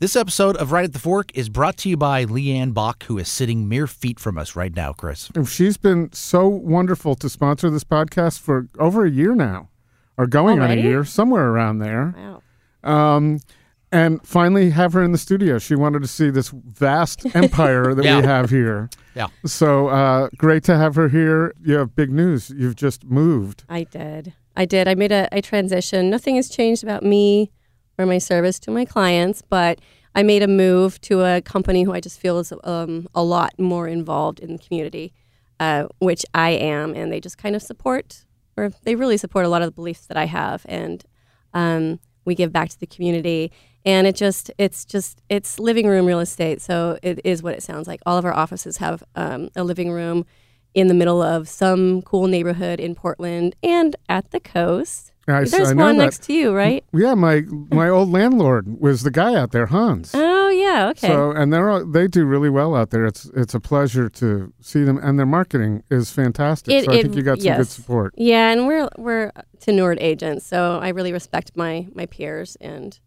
This episode of Right at the Fork is brought to you by Leanne Bach, who is sitting mere feet from us right now, Chris. She's been so wonderful to sponsor this podcast for over a year now, or going Already? on a year, somewhere around there. Wow. Um, and finally have her in the studio. She wanted to see this vast empire that Yeah. we have here. Yeah. So uh, great to have her here. You have big news. You've just moved. I did. I did. I made a, a transition. Nothing has changed about me or my service to my clients, but I made a move to a company who I just feel is um, a lot more involved in the community, uh, which I am, and they just kind of support, or they really support a lot of the beliefs that I have, and um, we give back to the community. And it just, it's just, it's living room real estate. So it is what it sounds like. All of our offices have um, a living room in the middle of some cool neighborhood in Portland and at the coast. I, There's I one next to you, right? Yeah, my my old landlord was the guy out there, Hans. Oh yeah, okay. So and they're all, they do really well out there. It's it's a pleasure to see them, and their marketing is fantastic. It- so I think you got some good support. yeah, and we're we're tenured agents, so I really respect my my peers, and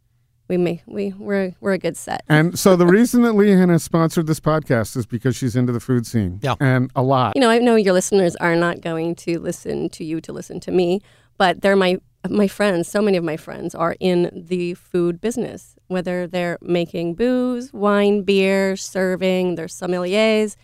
we make we we're we're a good set. And so the reason that Leanne has sponsored this podcast is because she's into the food scene. Yeah. and a lot. You know, I know your listeners are not going to listen to you to listen to me, but they're my my friends. So many of my friends are in the food business, whether they're making booze, wine, beer, serving. They're sommeliers,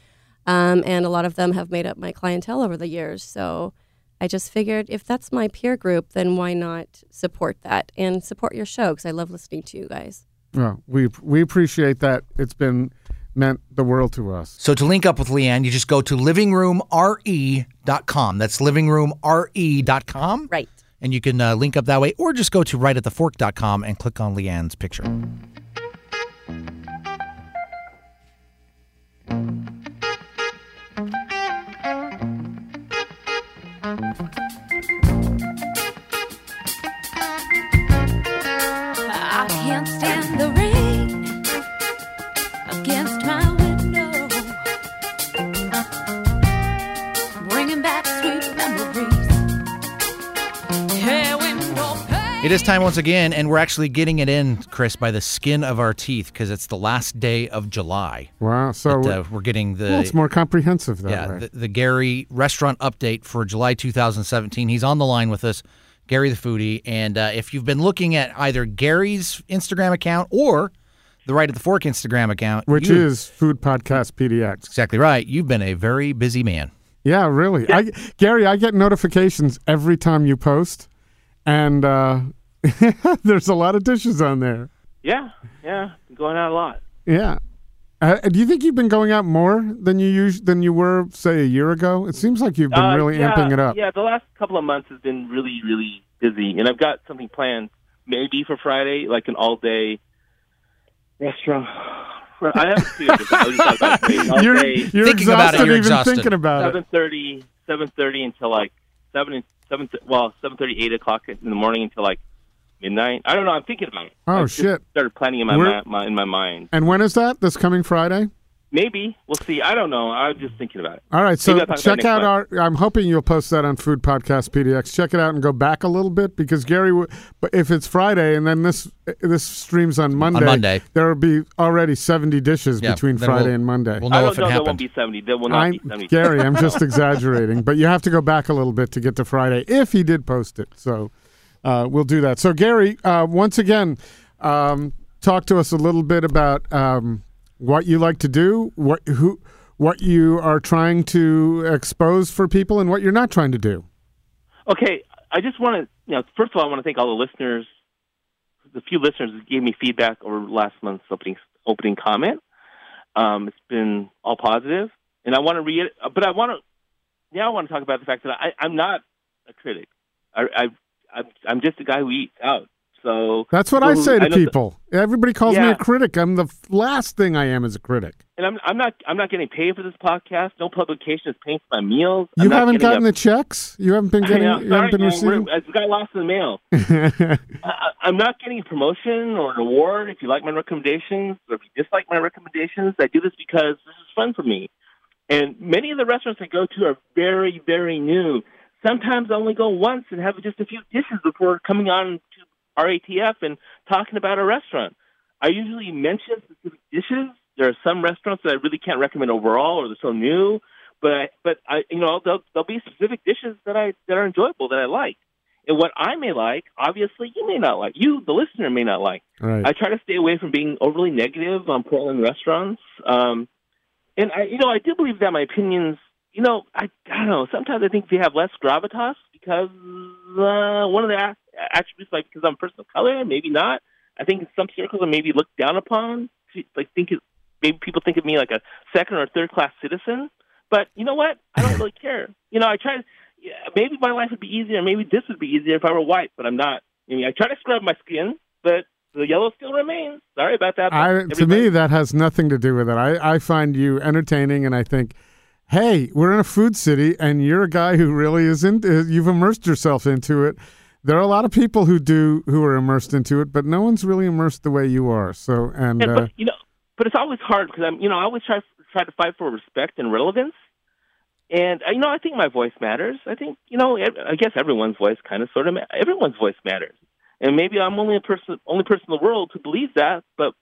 um, and a lot of them have made up my clientele over the years. So I just figured if that's my peer group, then why not support that and support your show? Because I love listening to you guys. Yeah, we we appreciate that. It's been meant the world to us. So to link up with Leanne, you just go to livingroomre.com. That's livingroomre.com. Right. And you can uh, link up that way, or just go to rightatthefork.com and click on Leanne's picture. It is time once again, and we're actually getting it in, Chris, by the skin of our teeth because it's the last day of July. Wow. So But, uh, we're getting the well, it's more comprehensive that yeah way. the, the Gary restaurant update for July 2017. He's on the line with us, Gary the foodie. And uh, if you've been looking at either Gary's Instagram account or the Right at the Fork Instagram account, which you- is Food Podcast PDX. exactly right, you've been a very busy man. Yeah, really. I, Gary, I get notifications every time you post, and uh, there's a lot of dishes on there. Yeah, yeah, going out a lot. Yeah. Uh, do you think you've been going out more than you us- than you were, say, a year ago? It seems like you've been Uh, really yeah, amping it up. Yeah, the last couple of months has been really, really busy, and I've got something planned, maybe for Friday, like an all-day restaurant. I haven't. I was just talking about it. All You're, day, you're Thinking about it, exhausted you're even exhausted. thinking about it. seven thirty, seven thirty until like seven, seven. Well, seven thirty, eight o'clock in the morning until like midnight. I don't know. I'm thinking about it. Oh, I shit. Started planning in my, We're- ma- my in my mind. And when is that? This coming Friday? Maybe we'll see. I don't know. I'm just thinking about it. All right, so Maybe I'll talk about check out our. I'm hoping you'll post that on Food Podcast PDX. Check it out and go back a little bit because Gary. w- But if it's Friday and then this this streams on Monday, Monday. there will be already 70 dishes Yeah, between Friday we'll- and Monday. We'll I don't if it know. There won't be seventy. There will not I'm be seventy. Gary. I'm just exaggerating, but you have to go back a little bit to get to Friday if he did post it. So uh, we'll do that. So Gary, uh, once again, um, talk to us a little bit about um, what you like to do, what who, what you are trying to expose for people, and what you're not trying to do. Okay, I just want to, you know, first of all, I want to thank all the listeners, the few listeners that gave me feedback over last month's opening opening comment. Um, it's been all positive, and I want to read, but I want to now I want to talk about the fact that I, I'm not a critic. I, I, I, I'm just a guy who eats out. So That's what people I say to that- people. Everybody calls me a critic. I'm the last thing I am is a critic. and I'm, I'm not, I'm not getting paid for this podcast. No publication is paying for my meals. You I'm not haven't gotten a- the checks. You haven't been getting. I know, you haven't been receiving. we're- got lost in the mail. I, I'm not getting a promotion or an award if you like my recommendations or if you dislike my recommendations. I do this because this is fun for me. And many of the restaurants I go to are very, very new. Sometimes I only go once and have just a few dishes before coming on to RATF and talking about a restaurant. I usually mention specific dishes. There are some restaurants that I really can't recommend overall, or they're so new. But but I you know there'll, there'll be specific dishes that I that are enjoyable that I like, and what I may like, obviously you may not like. You, the listener, may not like. Right. I try to stay away from being overly negative on Portland restaurants. Um, and I, you know, I do believe that my opinions, you know, I, I don't know. Sometimes I think they have less gravitas because uh, one of the attributes, like because I'm a person of color, maybe not. I think in some circles I'm maybe looked down upon. Like think it, maybe people think of me like a second or third class citizen. But you know what? I don't really care. You know, I try. Yeah, maybe my life would be easier. Maybe this would be easier if I were white, but I'm not. I mean, I try to scrub my skin, but the yellow still remains. Sorry about that. I, to me, that has nothing to do with it. I, I find you entertaining, and I think, hey, we're in a food city, and you're a guy who really isn't. Uh, you've immersed yourself into it. There are a lot of people who do who are immersed into it, but no one's really immersed the way you are. So, and Yeah, uh, you know, but it's always hard because I'm, you know, I always try try to fight for respect and relevance. And uh, you know, I think my voice matters. I think you know, I guess everyone's voice kind of sort of everyone's voice matters. And maybe I'm only a person, only person in the world who believes that. But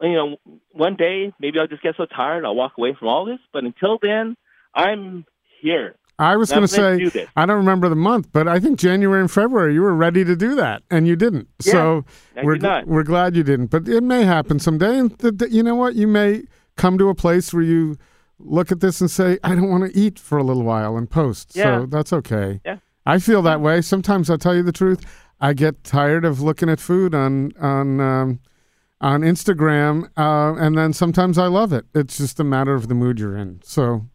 you know, one day maybe I'll just get so tired I'll walk away from all this. But until then, I'm here. I was going to say, do. I don't remember the month, but I think January and February you were ready to do that, and you didn't. Yeah, so we're did we're glad you didn't, but it may happen someday. And th- th- you know what? You may come to a place where you look at this and say, "I don't want to eat for a little while," and post. Yeah. So that's okay. Yeah. I feel that way. Sometimes I'll tell you the truth. I get tired of looking at food on on um, on Instagram, uh, and then sometimes I love it. It's just a matter of the mood you're in. So,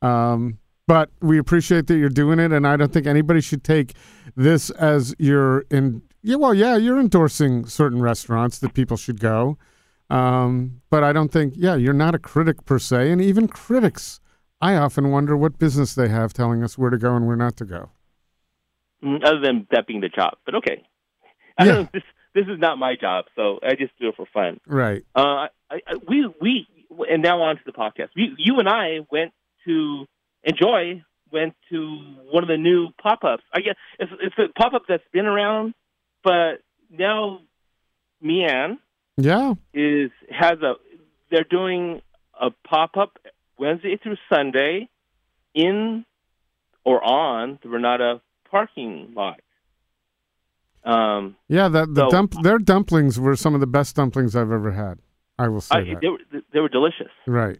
um, but we appreciate that you're doing it, and I don't think anybody should take this as you're in. Yeah, well, yeah, you're endorsing certain restaurants that people should go, um, but I don't think. Yeah, you're not a critic per se, and even critics, I often wonder what business they have telling us where to go and where not to go. Mm, Other than that being the job, but okay. I Yeah. don't this this is not my job, so I just do it for fun. Right. Uh, I, I, we we and now on to the podcast. We, you and I went to enjoy went to one of the new pop ups. I guess it's it's a pop up that's been around, but now Mian Yeah. is has a they're doing a pop up Wednesday through Sunday in or on the Renata parking lot. Um, Yeah, that the So- dump their dumplings were some of the best dumplings I've ever had. I will say I, that. they were they were delicious. right.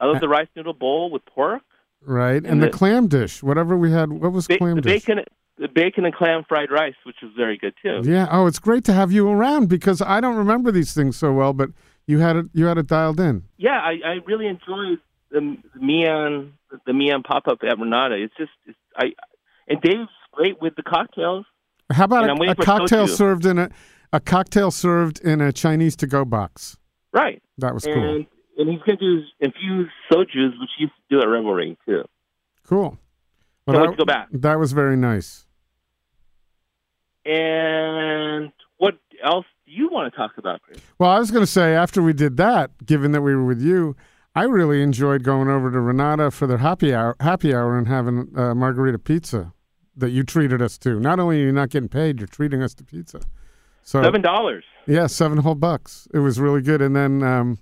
I love the rice noodle bowl with pork. Right. And, And the, the- clam dish, whatever we had, what was Ba- clam the dish? bacon, the bacon and clam fried rice, which was very good too. Yeah. Oh, it's great to have you around because I don't remember these things so well, but you had it you had it dialed in. Yeah, I, I really enjoyed the, the Mian the Mian pop up at Renata. It's just it's, I and Dave's great with the cocktails. How about a, a cocktail served in a a cocktail served in a Chinese to go box? Right. That was cool. And he's going to do infused soju's, which he used to do at Revelry too. Cool. Wait that, to go back. that was very nice. And what else do you want to talk about, Chris? Well, I was going to say after we did that, given that we were with you, I really enjoyed going over to Renata for their happy hour, happy hour, and having uh, margarita pizza that you treated us to. Not only are you not getting paid, you're treating us to pizza. So Seven dollars. yeah, seven whole bucks. It was really good. And then, um,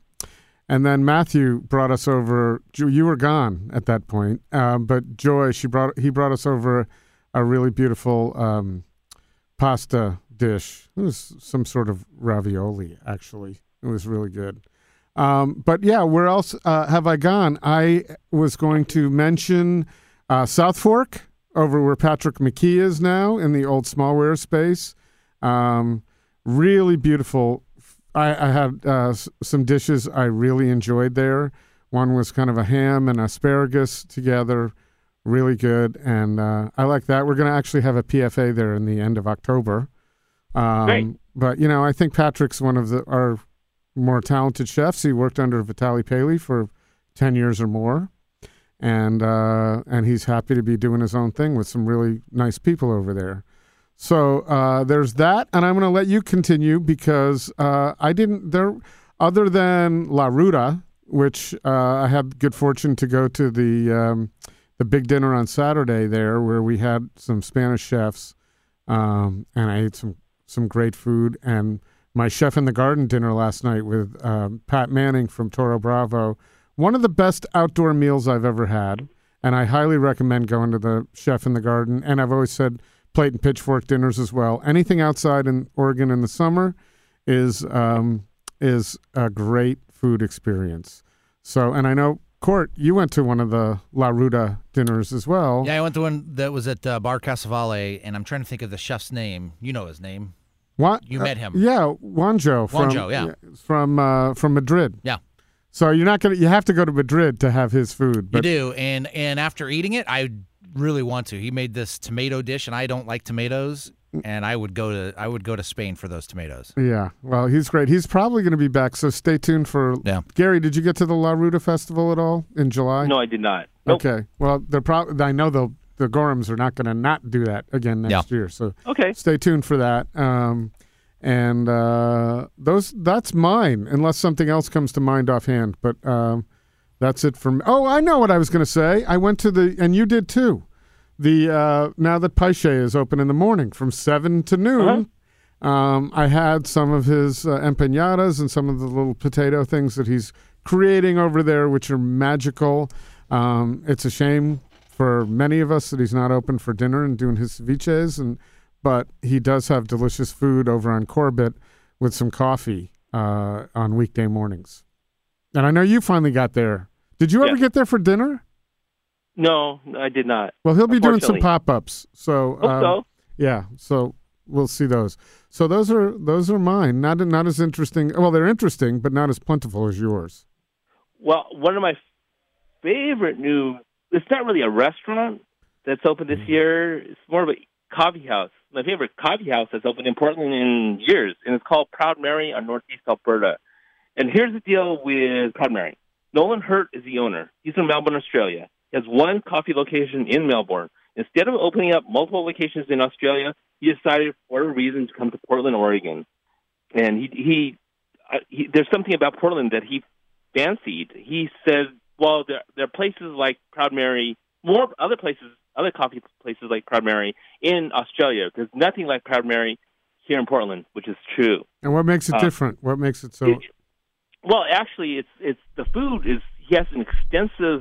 and then Matthew brought us over. You were gone at that point, um, but Joy, she brought he brought us over a really beautiful um, pasta dish. It was some sort of ravioli, actually. It was really good. Um, but yeah, where else uh, have I gone? I was going to mention uh, Southfork over where Patrick McKee is now in the old smallware space. Um, really beautiful. I, I had uh, s- some dishes I really enjoyed there. One was kind of a ham and asparagus together, really good, and uh, I like that. We're going to actually have a PFA there in the end of October. Um, Great. But you know, I think Patrick's one of the our more talented chefs. He worked under Vitaly Paley for ten years or more, and uh, and he's happy to be doing his own thing with some really nice people over there. So uh, there's that, and I'm going to let you continue because uh, I didn't there, other than La Ruta, which uh, I had good fortune to go to the um, the big dinner on Saturday there, where we had some Spanish chefs, um, and I ate some some great food and my chef in the garden dinner last night with um, Pat Manning from Toro Bravo. One of the best outdoor meals I've ever had, and I highly recommend going to the chef in the garden. And I've always said plate and pitchfork dinners as well. Anything outside in Oregon in the summer is um, is a great food experience. So, and I know Court, you went to one of the La Ruta dinners as well. Yeah, I went to one that was at uh, Bar Casa Vale, and I'm trying to think of the chef's name. You know his name. What You met him. Yeah, Juanjo from Juanjo, yeah. from uh, from Madrid. Yeah. So you're not gonna you have to go to Madrid to have his food. You do, and and after eating it, I really want to. He made this tomato dish, and I don't like tomatoes, and I would go to I would go to Spain for those tomatoes. yeah, well, he's great. He's probably going to be back. So stay tuned for. Yeah. Gary, did you get to the La Ruta festival at all in July? No, I did not. Nope. Okay. Well, they're probably. I know the the Gorhams are not going to not do that again next year. So Okay. stay tuned for that. Um, and uh, those that's mine, unless something else comes to mind offhand. But um, that's it for me. Oh, I know what I was going to say. I went to the, and you did too. The uh, now that Paiche is open in the morning from seven to noon. Um, I had some of his uh, empanadas and some of the little potato things that he's creating over there, which are magical. Um, it's a shame for many of us that he's not open for dinner and doing his ceviches, and but he does have delicious food over on Corbett with some coffee uh, on weekday mornings. And I know you finally got there. Did you ever get there for dinner? No, I did not. Well, he'll be doing some pop ups. So um, so. yeah, so we'll see those. So those are those are mine. Not not as interesting. Well, they're interesting, but not as plentiful as yours. Well, one of my favorite new. It's not really a restaurant that's open this year. It's more of a coffee house. My favorite coffee house that's opened in Portland in years, and it's called Proud Mary on Northeast Alberta. And here's the deal with Proud Mary. Nolan Hirte is the owner. He's from Melbourne, Australia. Has one coffee location in Melbourne. Instead of opening up multiple locations in Australia, he decided for a reason to come to Portland, Oregon. And he he, uh, he there's something about Portland that he fancied. He said, "Well, there there are places like Proud Mary, more other places, other coffee places like Proud Mary in Australia. There's nothing like Proud Mary here in Portland, which is true. And what makes it Uh, different? What makes it so? It- well, actually, it's it's the food is he has an extensive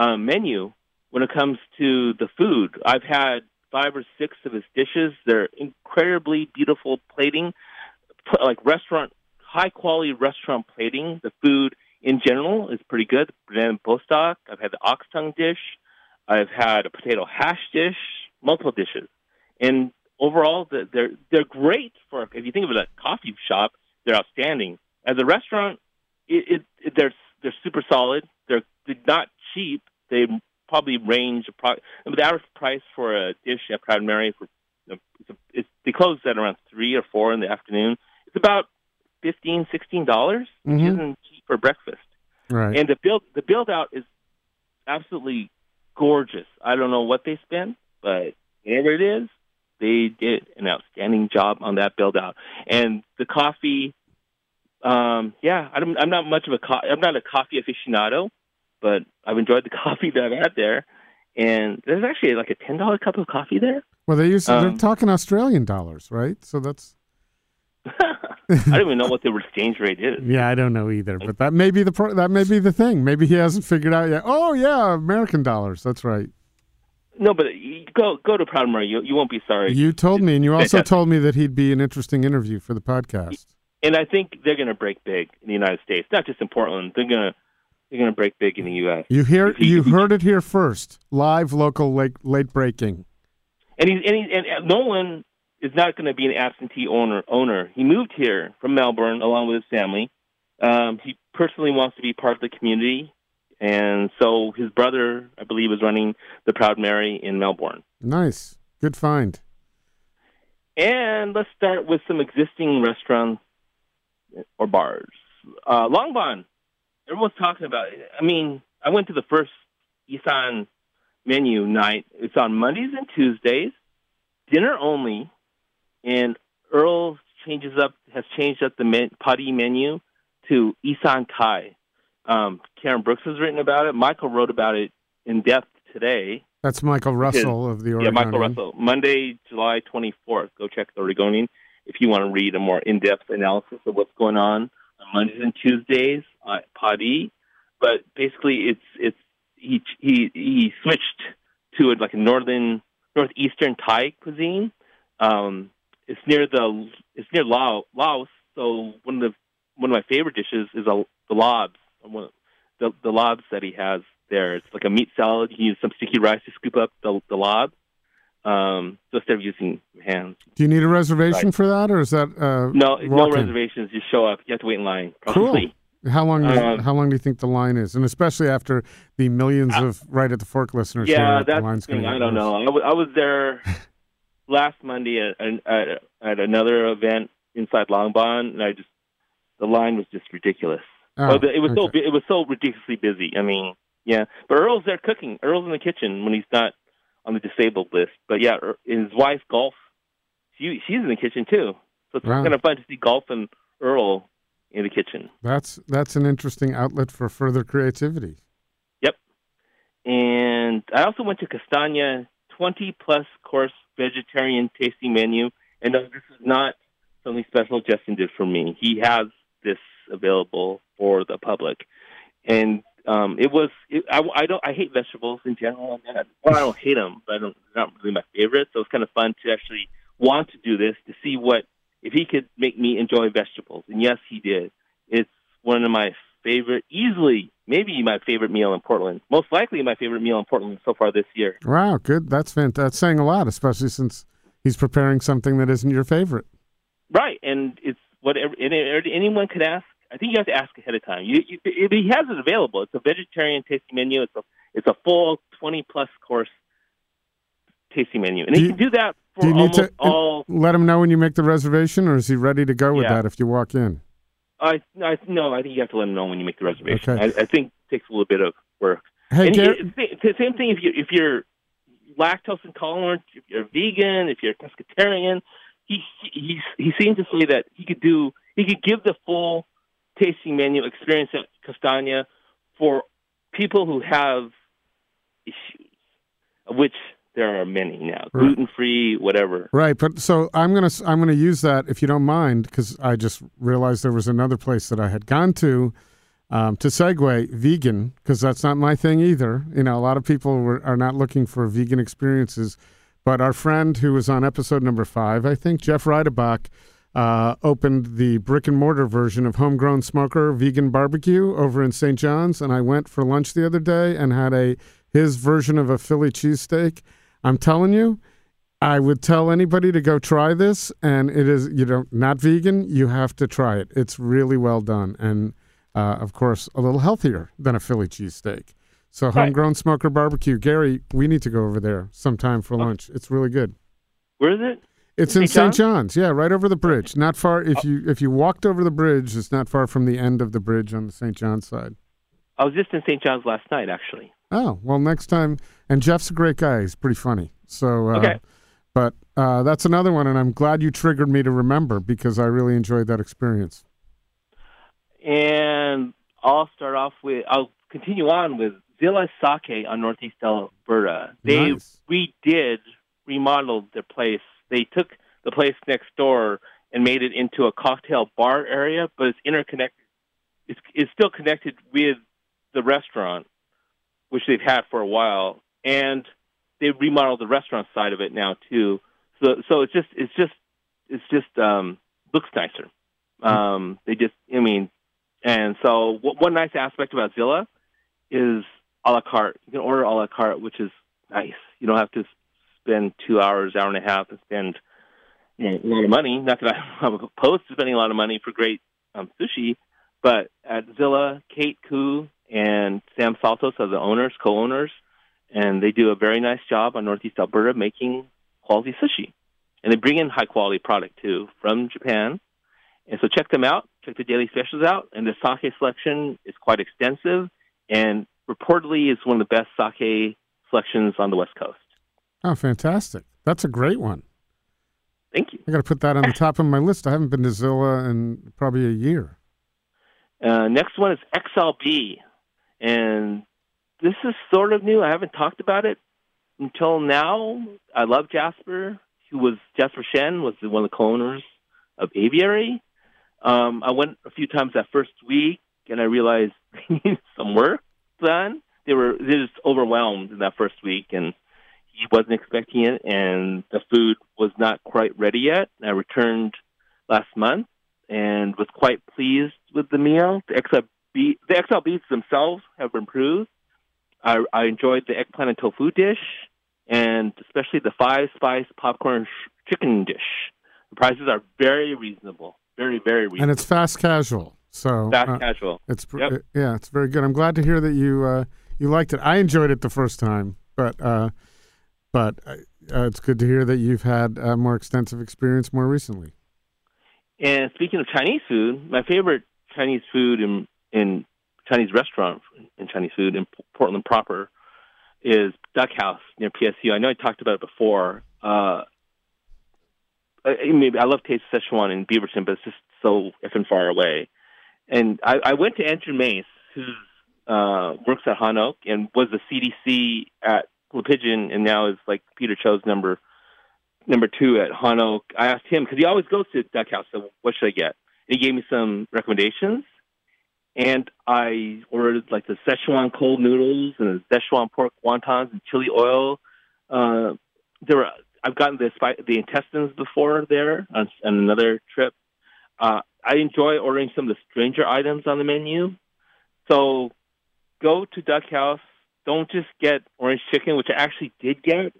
uh, menu when it comes to the food. I've had five or six of his dishes. They're incredibly beautiful plating, like restaurant high quality restaurant plating. The food in general is pretty good. Banana bostock. I've had the ox tongue dish. I've had a potato hash dish. Multiple dishes, and overall, they're they're great for if you think of it as a coffee shop. They're outstanding. As a restaurant, it, it, they're they're super solid. They're not cheap. They probably range. appro- The average price for a dish at Proud Mary for it's, it's they close at around three or four in the afternoon. It's about fifteen, sixteen dollars, which Mhm. isn't cheap for breakfast. right. And the build the build out is absolutely gorgeous. I don't know what they spent, but whatever it is, they did an outstanding job on that build out. And the coffee, um, yeah, I'm, I'm not much of a co- I'm not a coffee aficionado, but I've enjoyed the coffee that I've had there. And there's actually like a ten dollar cup of coffee there. well, they use they're um, talking Australian dollars, right? So that's I don't even know what the exchange rate is. yeah. I don't know either, but that may be the pro- that may be the thing. Maybe he hasn't figured out yet. Oh yeah, American dollars. That's right. No, but go go to Proud. You you won't be sorry. You told me, and you also told me that he'd be an interesting interview for the podcast. and I think they're going to break big in the United States, not just in Portland. They're going to they're going to break big in the U.S. You hear he- you he- heard it here first. Live, local, late, late breaking. And he's and, he, and Nolan is not going to be an absentee owner. Owner. He moved here from Melbourne along with his family. Um, he personally wants to be part of the community, and so his brother, I believe, is running the Proud Mary in Melbourne. Nice, good find. And let's start with some existing restaurants or bars. Uh, Langbaan, everyone's talking about it. I mean, I went to the first Isan menu night. It's on Mondays and Tuesdays, dinner only, and Earl changes up has changed up the men, PaaDee menu to Isan Kai. Um, Karen Brooks has written about it. Michael wrote about it in depth today. That's Michael Russell of the Oregonian. Yeah, Michael Russell. Monday, July 24th. Go check the Oregonian. if you want to read a more in-depth analysis of what's going on Mondays and Tuesdays at Pod E. But basically, it's it's he he he switched to a, like a northern northeastern Thai cuisine. Um, it's near the it's near Laos, Laos. So one of the one of my favorite dishes is a, the lobs. One of the the lobs that he has there. It's like a meat salad. You can use some sticky rice to scoop up the the lob. Um, so instead of using hands, Do you need a reservation Right. for that, or is that uh, no no reservations. Just show up. You have to wait in line. Cool. How long? you- Um, how long do you think the line is? And especially after the millions of right at the fork listeners. Yeah, here, the that's line's the thing. I don't worse. know. I was, there last Monday at, at at another event inside Langbaan, and I just the line was just ridiculous. Oh, it was so okay. bu- it was so ridiculously busy. I mean, yeah. But Earl's there cooking. Earl's in the kitchen when he's not on the disabled list. But yeah, Er- his wife Golf, she she's in the kitchen too. So it's Wow. kind of fun to see Golf and Earl in the kitchen. That's that's an interesting outlet for further creativity. Yep, and I also went to Castagna 20 plus course vegetarian tasting menu. And no, this is not something special Justin did for me. He has this available for the public. And um, it was, it, I, I don't, I hate vegetables in general. Well, I don't hate them, but I don't, they're not really my favorite. So it's kind of fun to actually want to do this to see what, if he could make me enjoy vegetables. And yes, he did. It's one of my favorite, easily, maybe my favorite meal in Portland. Most likely my favorite meal in Portland so far this year. Wow, good. That's fantastic. That's saying a lot, especially since he's preparing something that isn't your favorite. Right, and it's whatever anyone could ask. I think you have to ask ahead of time. You, you, he has it available. It's a vegetarian tasting menu. It's a it's a full twenty plus course tasting menu, and Do he you- can do that for do you need almost to- all. Let him know when you make the reservation, or is he ready to go with Yeah. that if you walk in? I I no, I think you have to let him know when you make the reservation. Okay. I, I think it takes a little bit of work. Hey, and it- it's same thing if you if you're lactose intolerant, if you're vegan, if you're pescatarian. He he he seemed to say that he could do he could give the full tasting menu experience at Castagna for people who have issues, of which there are many now, Right. gluten free, whatever. Right, but so I'm gonna I'm gonna use that if you don't mind, because I just realized there was another place that I had gone to um, to segue vegan, because that's not my thing either. You know, a lot of people were, are not looking for vegan experiences, but our friend who was on episode number five, I think Jeff Ridabock, uh, opened the brick and mortar version of Homegrown Smoker Vegan Barbecue over in St. John's, and I went for lunch the other day and had a his version of a Philly cheesesteak. I'm telling you, I would tell anybody to go try this, and it is you know not vegan. You have to try it. It's really well done, and uh, of course a little healthier than a Philly cheesesteak. So homegrown smoker barbecue, Gary. We need to go over there sometime for lunch. It's really good. Where is it? It's in St. John's, yeah, right over the bridge. Not far. If you if you walked over the bridge, it's not far from the end of the bridge on the St. John's side. I was just in St. John's last night, actually. Oh well, next time. And Jeff's a great guy. He's pretty funny. So uh, Okay. But uh, that's another one, and I'm glad you triggered me to remember because I really enjoyed that experience. And I'll start off with, I'll continue on with Zilla Sake on Northeast Alberta. They Nice. redid, remodeled their place. They took the place next door and made it into a cocktail bar area, but it's interconnected. It's, it's still connected with the restaurant, which they've had for a while, and they remodeled the restaurant side of it now too. So, so it's just, it's just, it's just um, looks nicer. Um, they just, I mean, and so one nice aspect about Zilla is a la carte. You can order a la carte, which is nice. You don't have to spend two hours, hour and a half, and spend you know, a lot of money. Not that I'm opposed to spending a lot of money for great um, sushi, but at Zilla, Kate Koo and Sam Saltos are the owners, co-owners, and they do a very nice job on Northeast Alberta making quality sushi. And they bring in high quality product too from Japan. And so check them out. Check the daily specials out. And the sake selection is quite extensive and reportedly is one of the best sake selections on the West Coast. Oh, fantastic! That's a great one. Thank you. I got to put that on the top of my list. I haven't been to Zilla in probably a year. Uh, next one is XLB. And this is sort of new. I haven't talked about it until now. I love Jasper, who was Jasper Shen, was one of the co-owners of aviary. Um, I went a few times that first week, and I realized they needed some work done. They were they just overwhelmed in that first week, and he wasn't expecting it, and the food was not quite ready yet. I returned last month and was quite pleased with the meal. The XL the XLBs themselves have improved. I, I enjoyed the eggplant and tofu dish, and especially the five spice popcorn sh- chicken dish. The prices are very reasonable, very very reasonable. And it's fast casual. So fast uh, casual. It's pr- Yep. uh, yeah, it's very good. I'm glad to hear that you uh, you liked it. I enjoyed it the first time, but uh, but uh, uh, it's good to hear that you've had a more extensive experience more recently. And speaking of Chinese food, my favorite Chinese food in in Chinese restaurant in Chinese food in Portland proper is Duck House near PSU. I know I talked about it before. Uh, I, I love Taste of Szechuan in Beaverton, but it's just so effing far away. And I, I went to Andrew Mace, who uh, works at Han Oak and was the CDC at Le Pigeon, and now is like Peter Cho's number number two at Han Oak. I asked him because he always goes to Duck House. So what should I get? And he gave me some recommendations, and I ordered like the Szechuan cold noodles and the Szechuan pork wontons and chili oil. Uh, there were I've gotten the the intestines before there on, on another trip. Uh, I enjoy ordering some of the stranger items on the menu. So go to Duck House. Don't just get orange chicken, which I actually did get.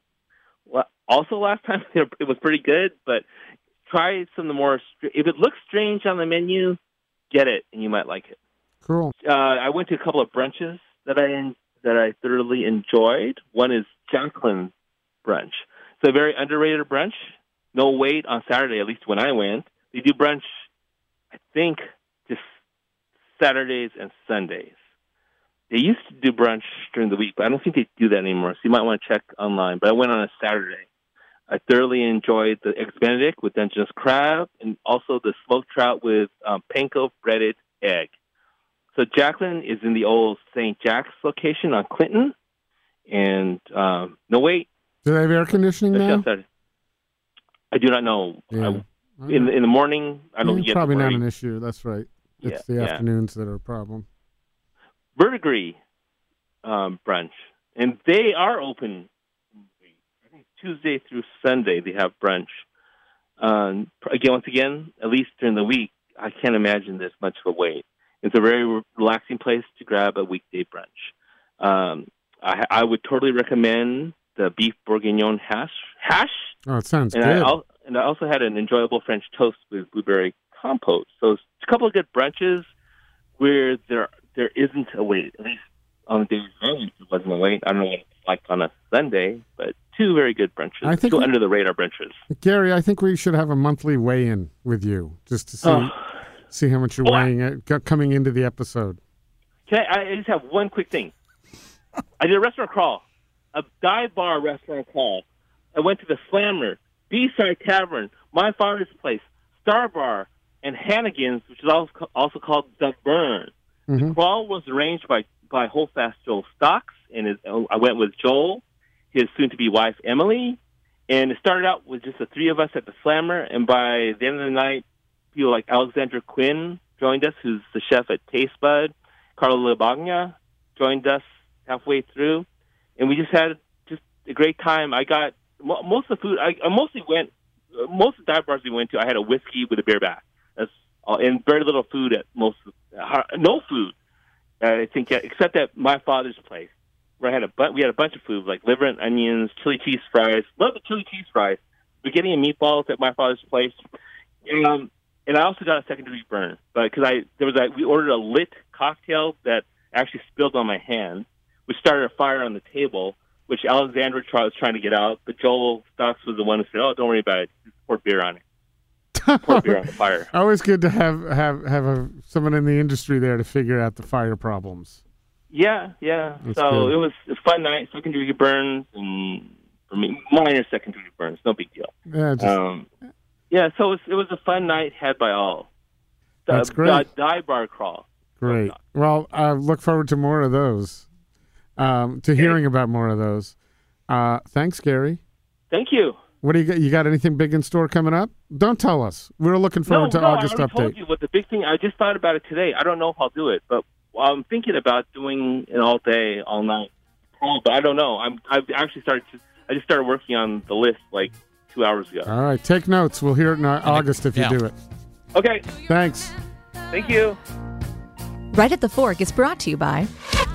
Also, last time it was pretty good, but try some of the more. If it looks strange on the menu, get it, and you might like it. Cool. Uh, I went to a couple of brunches that I that I thoroughly enjoyed. One is Jacqueline Brunch. It's a very underrated brunch. No wait on Saturday, at least when I went. They do brunch, I think, just Saturdays and Sundays. They used to do brunch during the week, but I don't think they do that anymore. So you might want to check online. But I went on a Saturday. I thoroughly enjoyed the eggs Benedict with Dungeness crab and also the smoked trout with um, panko breaded egg. So Jacqueline is in the old St. Jack's location on Clinton, and um, no wait, Do they have air conditioning now? outside. I do not know. Yeah. I, in in the morning, I don't Yeah, probably not an issue. That's right. It's Yeah, the yeah. afternoons that are a problem. Verdigris um, brunch, and they are open. I think Tuesday through Sunday they have brunch. Um, again, once again, at least during the week, I can't imagine there's much of a wait. It's a very relaxing place to grab a weekday brunch. Um, I, I would totally recommend the beef bourguignon hash. Hash, Oh, it sounds and good. I, and I also had an enjoyable French toast with blueberry compote. So it's a couple of good brunches where there there isn't a wait. At least on the days I went, there wasn't a wait. I don't know what it's like on a Sunday, but two very good brunches. I think two we- under the radar brunches. Gary, I think we should have a monthly weigh-in with you just to see Oh, see how much you're Oh, weighing it, coming into the episode. can I, I just have one quick thing? I did a restaurant crawl, a dive bar restaurant crawl. I went to the Slammer, B-Side Tavern, My Father's Place, Star Bar, and Hanigan's, which is also also called The Vern. The Mhm. crawl was arranged by by Holdfast Joel Stocks, and his, I went with Joel, his soon-to-be wife Emily, and it started out with just the three of us at the Slammer. And by the end of the night, people like Alexandra Quinn joined us, who's the chef at Taste Bud. Carla Labagna joined us halfway through, and we just had just a great time. I got most of the food. I, I mostly went. uh, Most of the dive bars we went to, I had a whiskey with a beer back. That's all, and very little food at most. Uh, no food, uh, I think, uh, except at my father's place, where I had a bu- we had a bunch of food like liver and onions, chili cheese fries. Love the chili cheese fries. Spaghetti and meatballs at my father's place. Um, and I also got a second degree burn, but because I there was a we ordered a lit cocktail that actually spilled on my hand, which started a fire on the table, which Alexandra was trying to get out, but Joel Stocks was the one who said, "Oh, don't worry about it. Just pour beer on it. Pour beer on the fire." Always good to have have have a, someone in the industry there to figure out the fire problems. Yeah, yeah. That's so good. it was a fun night. Second degree burns and for me, minor second degree burns, no big deal. Yeah, just, Um, yeah, so it was, it was a fun night had by all. The, That's great. The dive bar crawl. great. Well, I look forward to more of those. Um, to hearing about more of those. Uh, thanks, Gary. Thank you. What do you got? You got anything big in store coming up? Don't tell us. We're looking forward no, to no, August I already told you but the big thing. I just thought about it today. I don't know if I'll do it, but I'm thinking about doing it all day, all night. Oh, but I don't know. I'm. I've actually started. To, I just started working on the list like two hours ago. All right, take notes. We'll hear it in August if you yeah. do it. Okay. Thanks. Thank you. Right at the Fork is brought to you by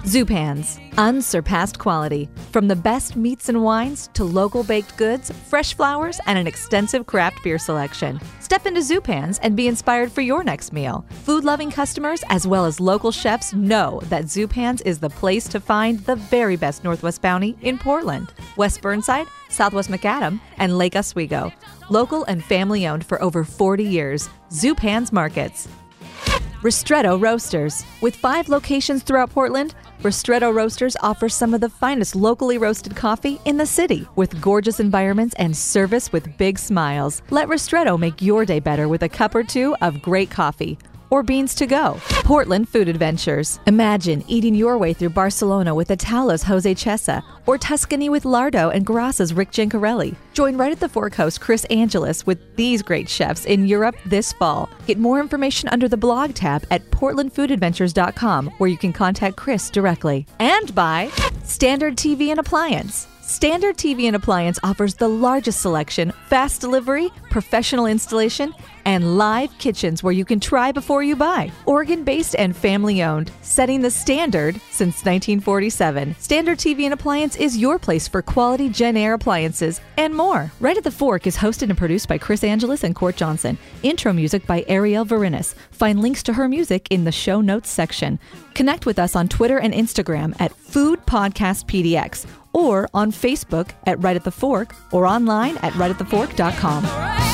Zupans. Unsurpassed quality. From the best meats and wines to local baked goods, fresh flowers, and an extensive craft beer selection. Step into Zupans and be inspired for your next meal. Food loving customers as well as local chefs know that Zupans is the place to find the very best Northwest Bounty in Portland, West Burnside, Southwest Macadam, and Lake Oswego. Local and family owned for over 40 years. Zupans Markets. Ristretto Roasters. With five locations throughout Portland, Ristretto Roasters offers some of the finest locally roasted coffee in the city with gorgeous environments and service with big smiles. Let Ristretto make your day better with a cup or two of great coffee or beans to go. Portland Food Adventures. Imagine eating your way through Barcelona with Ataula's Jose Chesa or Tuscany with Lardo and Grassa's Rick Gencarelli. Join right at the Fork Chris Angeles with these great chefs in Europe this fall. Get more information under the blog tab at portlandfoodadventures.com where you can contact Chris directly. And by Standard TV and Appliance. Standard TV and Appliance offers the largest selection, fast delivery, professional installation, and live kitchens where you can try before you buy. Oregon based and family owned, setting the standard since 1947. Standard TV and Appliance is your place for quality Jenn-Air appliances and more. Right at the Fork is hosted and produced by Chris Angeles and Court Johnson. Intro music by Arielle Verinis. Find links to her music in the show notes section. Connect with us on Twitter and Instagram at Food Podcast PDX or on Facebook at Right at the Fork or online at rightatthefork.com.